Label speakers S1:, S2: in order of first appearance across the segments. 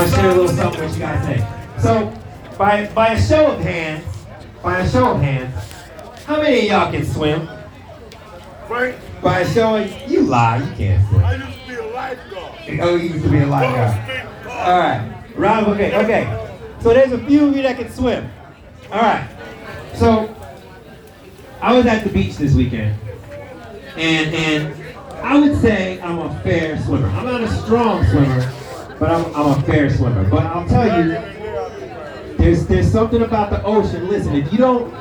S1: want to share a little something with you guys today. So, by by a show of hands, by a show of hands, how many of y'all can swim?
S2: Frank,
S1: By a show of you lie, you can't swim.
S2: I used to be a lifeguard.
S1: Oh, you used to be a lifeguard. All right, Rob, okay, okay. So there's a few of you that can swim. All right. So I was at the beach this weekend, and and I would say I'm a fair swimmer. I'm not a strong swimmer, but I'm, I'm a fair swimmer. But I'll tell you, there's there's something about the ocean. Listen, if you don't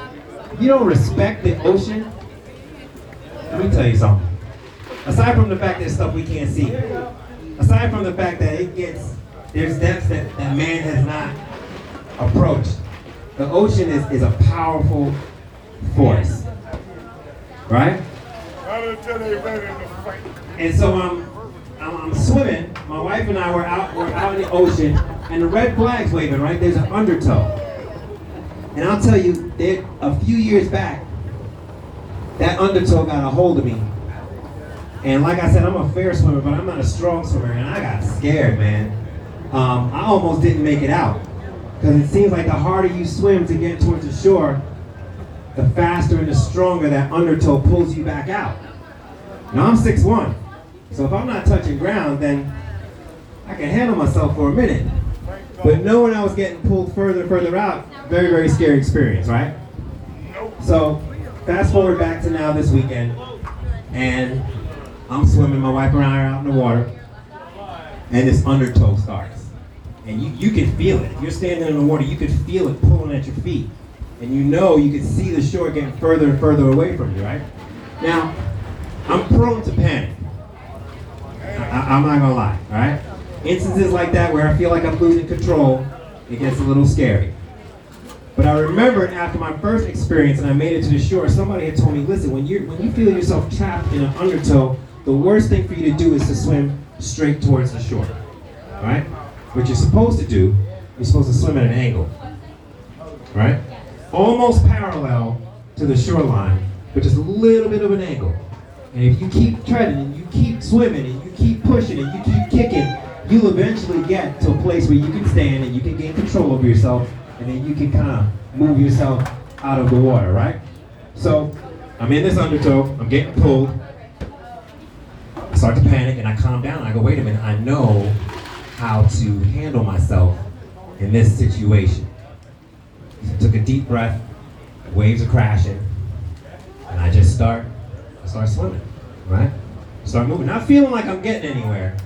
S1: if you don't respect the ocean, let me tell you something. Aside from the fact there's stuff we can't see, aside from the fact that it gets there's depths that, that man has not approached. The ocean is, is a powerful force. Right?
S2: I don't tell everybody in the fight.
S1: And so I'm, I'm, I'm swimming. My wife and I were out, we're out in the ocean, and the red flag's waving, right? There's an undertow. And I'll tell you, there, a few years back, that undertow got a hold of me. And like I said, I'm a fair swimmer, but I'm not a strong swimmer, and I got scared, man. Um, I almost didn't make it out. Because it seems like the harder you swim to get towards the shore, the faster and the stronger that undertow pulls you back out. Now I'm 6'1", so if I'm not touching ground, then I can handle myself for a minute. But knowing I was getting pulled further and further out, very, very scary experience, right? So fast forward back to now this weekend, and I'm swimming, my wife and I are out in the water, and this undertow starts. And you, you can feel it. If you're standing in the water, you can feel it pulling at your feet. And you know you can see the shore getting further and further away from you, right? Now, I'm prone to panic. I, am not gonna lie, all right? Instances like that where I feel like I'm losing control, it gets a little scary. But I remembered after my first experience and I made it to the shore, somebody had told me, listen, when you when you feel yourself trapped in an undertow, the worst thing for you to do is to swim straight towards the shore. Right? What you're supposed to do, you're supposed to swim at an angle. Right? Almost parallel to the shoreline, but just a little bit of an angle. And if you keep treading and you keep swimming and you keep pushing and you keep kicking, you'll eventually get to a place where you can stand and you can gain control over yourself and then you can kind of move yourself out of the water, right? So I'm in this undertow, I'm getting pulled. I start to panic and I calm down. I go, wait a minute, I know how to handle myself in this situation. Took a deep breath, waves are crashing, and I just start, I start swimming, right? Start moving, not feeling like I'm getting anywhere.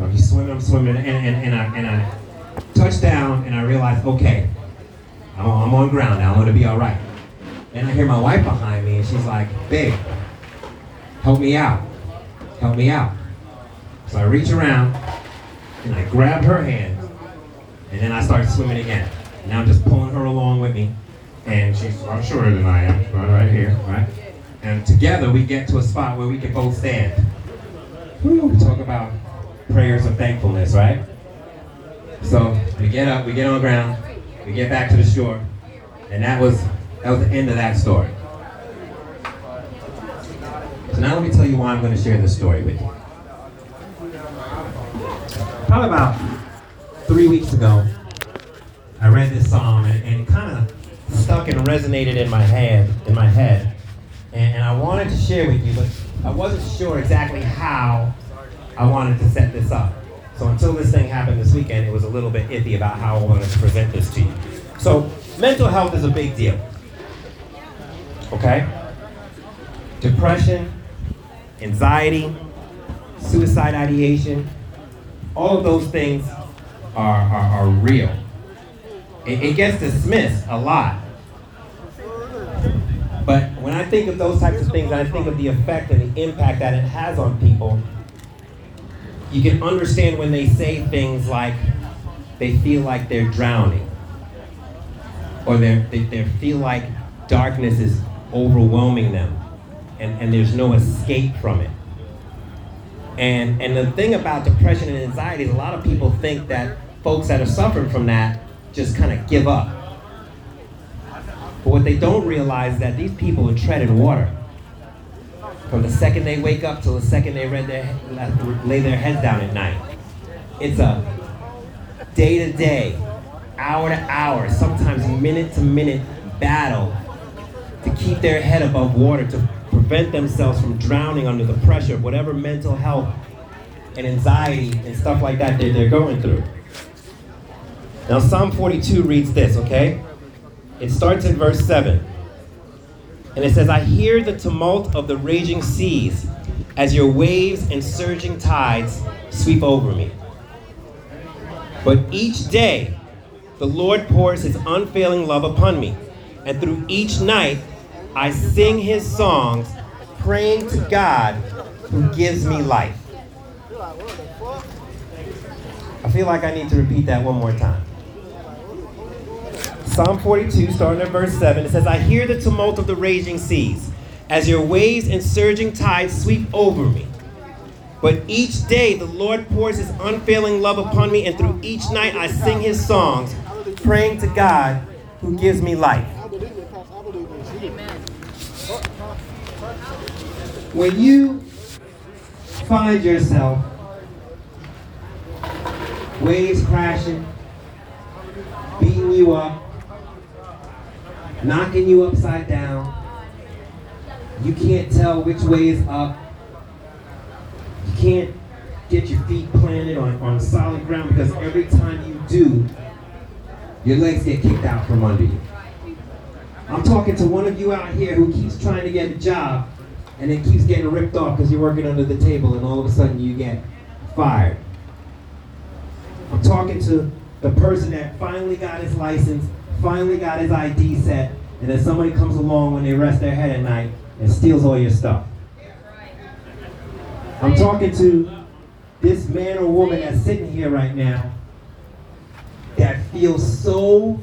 S1: I'm just swimming, I'm swimming, and, and, and, I, and I touch down and I realize, okay, I'm, I'm on ground now, I'm gonna be all right. And I hear my wife behind me and she's like, babe, help me out, help me out. So I reach around and I grab her hand and then I start swimming again. Now I'm just pulling her along with me and she's far shorter than I am, right, right here, right? And together we get to a spot where we can both stand. Whew, talk about prayers of thankfulness, right? So we get up, we get on the ground, we get back to the shore, and that was that was the end of that story. So now let me tell you why I'm going to share this story with you. Probably about three weeks ago, I read this psalm and, and it kind of stuck and resonated in my head, in my head, and, and I wanted to share with you, but I wasn't sure exactly how I wanted to set this up. So until this thing happened this weekend, it was a little bit iffy about how I wanted to present this to you. So mental health is a big deal. Okay? Depression, anxiety, suicide ideation, all of those things are, are, are real. It, it gets dismissed a lot. But when I think of those types of things, I think of the effect and the impact that it has on people, you can understand when they say things like they feel like they're drowning or they, they feel like darkness is overwhelming them and, and there's no escape from it. And, and the thing about depression and anxiety is a lot of people think that folks that are suffering from that just kind of give up. But what they don't realize is that these people are treading water. From the second they wake up till the second they their, lay their heads down at night. It's a day to day, hour to hour, sometimes minute to minute battle to keep their head above water, to prevent themselves from drowning under the pressure of whatever mental health and anxiety and stuff like that that they're going through. Now, Psalm 42 reads this, okay? It starts in verse 7. And it says, I hear the tumult of the raging seas as your waves and surging tides sweep over me. But each day, the Lord pours his unfailing love upon me. And through each night, I sing his songs, praying to God who gives me life. I feel like I need to repeat that one more time. Psalm 42, starting at verse 7, it says, I hear the tumult of the raging seas as your waves and surging tides sweep over me. But each day the Lord pours his unfailing love upon me, and through each night I sing his songs, praying to God who gives me life. When you find yourself waves crashing, beating you up, knocking you upside down, you can't tell which way is up, you can't get your feet planted on, on solid ground because every time you do, your legs get kicked out from under you. I'm talking to one of you out here who keeps trying to get a job and it keeps getting ripped off because you're working under the table and all of a sudden you get fired. I'm talking to the person that finally got his license, finally got his ID set, and then somebody comes along when they rest their head at night and steals all your stuff. I'm talking to this man or woman that's sitting here right now that feels so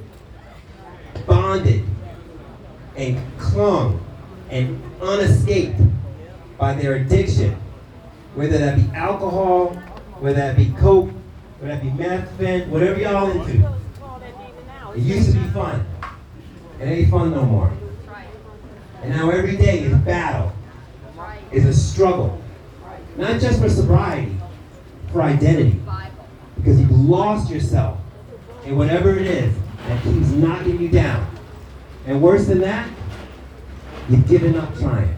S1: bonded and clung and unescaped by their addiction, whether that be alcohol, whether that be coke, whether that be meth, whatever y'all into. It used to be fun. It ain't fun no more. And now every day is battle, is a struggle. Not just for sobriety, for identity. Because you've lost yourself in whatever it is that keeps knocking you down. And worse than that, you've given up trying.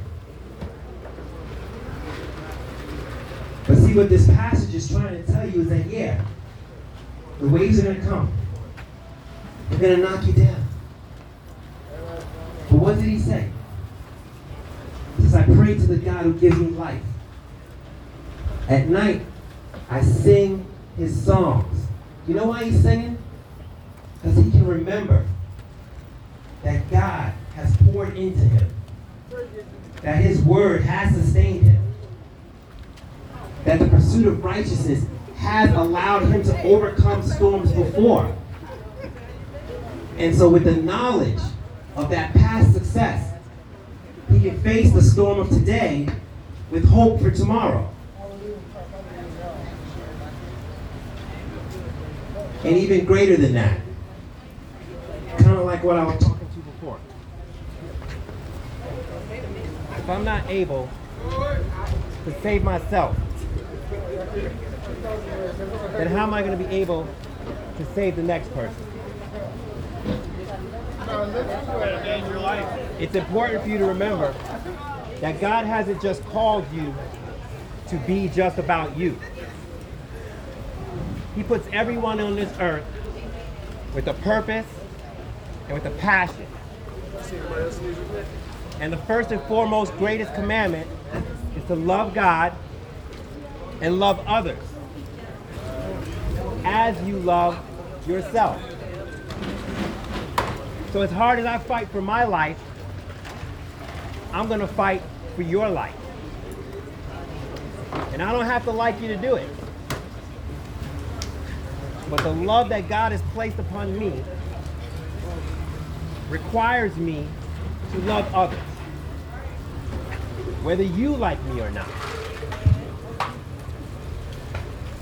S1: But see what this passage is trying to tell you is that yeah, the waves are gonna come. They're gonna knock you down. But what did he say? He says, I pray to the God who gives me life. At night, I sing his songs. You know why he's singing? Because he can remember that God has poured into him, that his word has sustained him, that the pursuit of righteousness has allowed him to overcome storms before. And so, with the knowledge of that past success, he can face the storm of today with hope for tomorrow. And even greater than that, kind of like what I was talking to before. If I'm not able to save myself, then how am I going to be able to save the next person? It's important for you to remember that God hasn't just called you to be just about you. He puts everyone on this earth with a purpose and with a passion. And the first and foremost greatest commandment is to love God and love others as you love yourself. So as hard as I fight for my life, I'm going to fight for your life. And I don't have to like you to do it. But the love that God has placed upon me requires me to love others, whether you like me or not.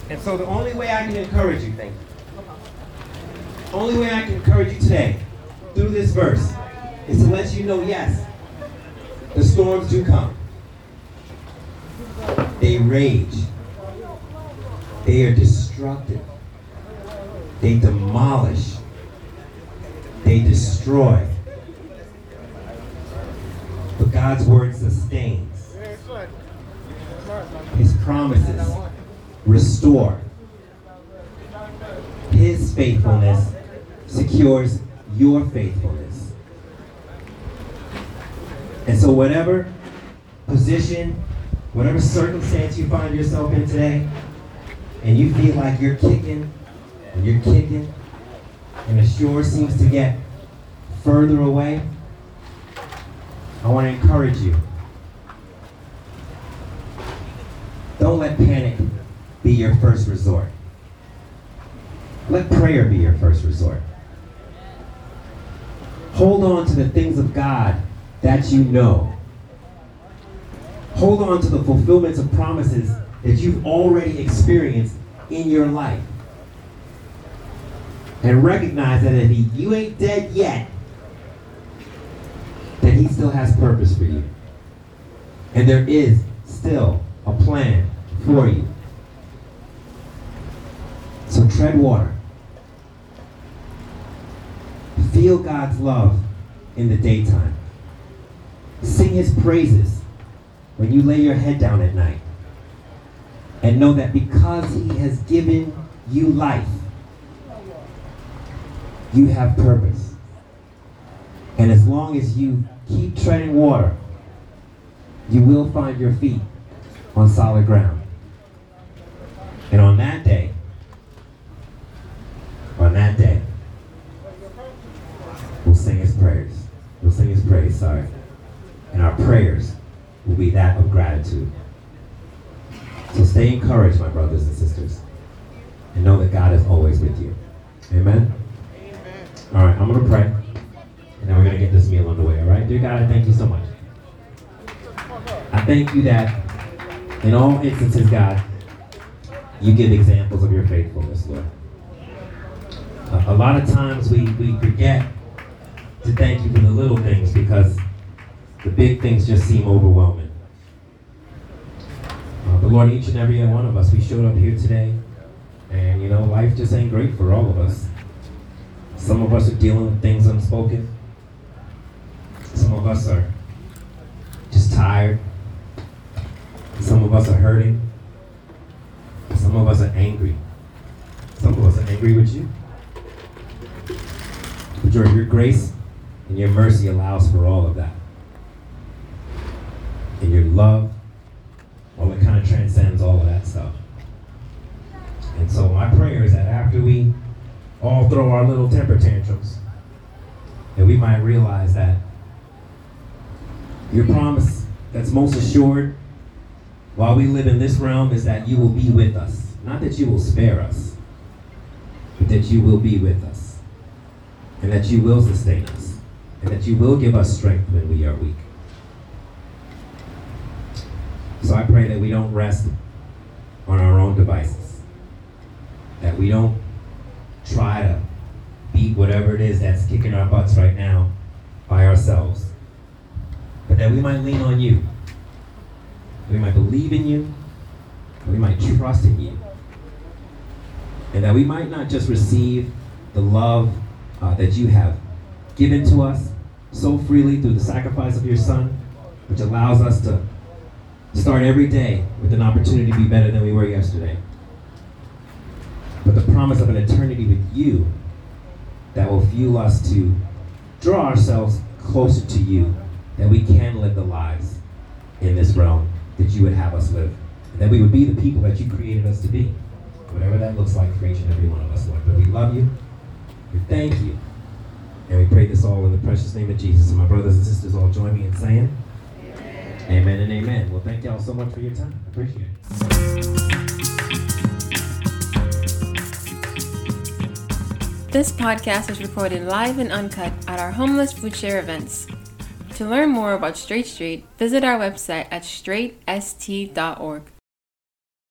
S1: And so the only way I can encourage you, thank you. Only way I can encourage you today through this verse is to let you know, yes, the storms do come. They rage. They are destructive. they demolish, they destroy. But God's word sustains. His promises restore. His faithfulness secures your faithfulness. And so, whatever position, whatever circumstance you find yourself in today, and you feel like you're kicking, and you're kicking, and the shore seems to get further away, I want to encourage you. Don't let panic be your first resort. Let prayer be your first resort. Hold on to the things of God that you know. Hold on to the fulfillments of promises that you've already experienced in your life. And recognize that if he, you ain't dead yet, that he still has purpose for you. And there is still a plan for you. So tread water. Feel God's love in the daytime. Sing his praises when you lay your head down at night. And know that because he has given you life, you have purpose. And as long as you keep treading water, you will find your feet on solid ground. And on that day, on that day, we'll sing his prayers. We'll sing his praise, sorry. And our prayers will be that of gratitude. So stay encouraged, my brothers and sisters. And know that God is always with you. Amen? Amen. All right, I'm going to pray. And then we're going to get this meal underway, all right? Dear God, I thank you so much. I thank you that in all instances, God, you give examples of your faithfulness, Lord. Uh, a lot of times we, we forget to thank you for the little things because the big things just seem overwhelming. Uh, but Lord, each and every one of us, we showed up here today, and you know, life just ain't great for all of us. Some of us are dealing with things unspoken. Some of us are just tired. Some of us are hurting. Some of us are angry. Some of us are angry with you. But your, your grace and your mercy allows for all of that. And your love, transcends all of that stuff. And so my prayer is that after we all throw our little temper tantrums, that we might realize that your promise that's most assured while we live in this realm is that you will be with us. Not that you will spare us, but that you will be with us. And that you will sustain us. And that you will give us strength when we are weak. So I pray that we don't rest on our own devices. That we don't try to beat whatever it is that's kicking our butts right now by ourselves. But that we might lean on you we might believe in you, we might trust in you, and that we might not just receive the love uh, that you have given to us so freely through the sacrifice of your Son, which allows us to start every day with an opportunity to be better than we were yesterday. But the promise of an eternity with you that will fuel us to draw ourselves closer to you, that we can live the lives in this realm that you would have us live. And that we would be the people that you created us to be. Whatever that looks like for each and every one of us, Lord. But we love you. We thank you. And we pray this all in the precious name of Jesus. And my brothers and sisters all join me in saying, Amen, and amen. Well, thank y'all so much for your time. Appreciate it.
S3: This podcast was recorded live and uncut at our homeless food share events. To learn more about Straight Street, visit our website at straightst.org.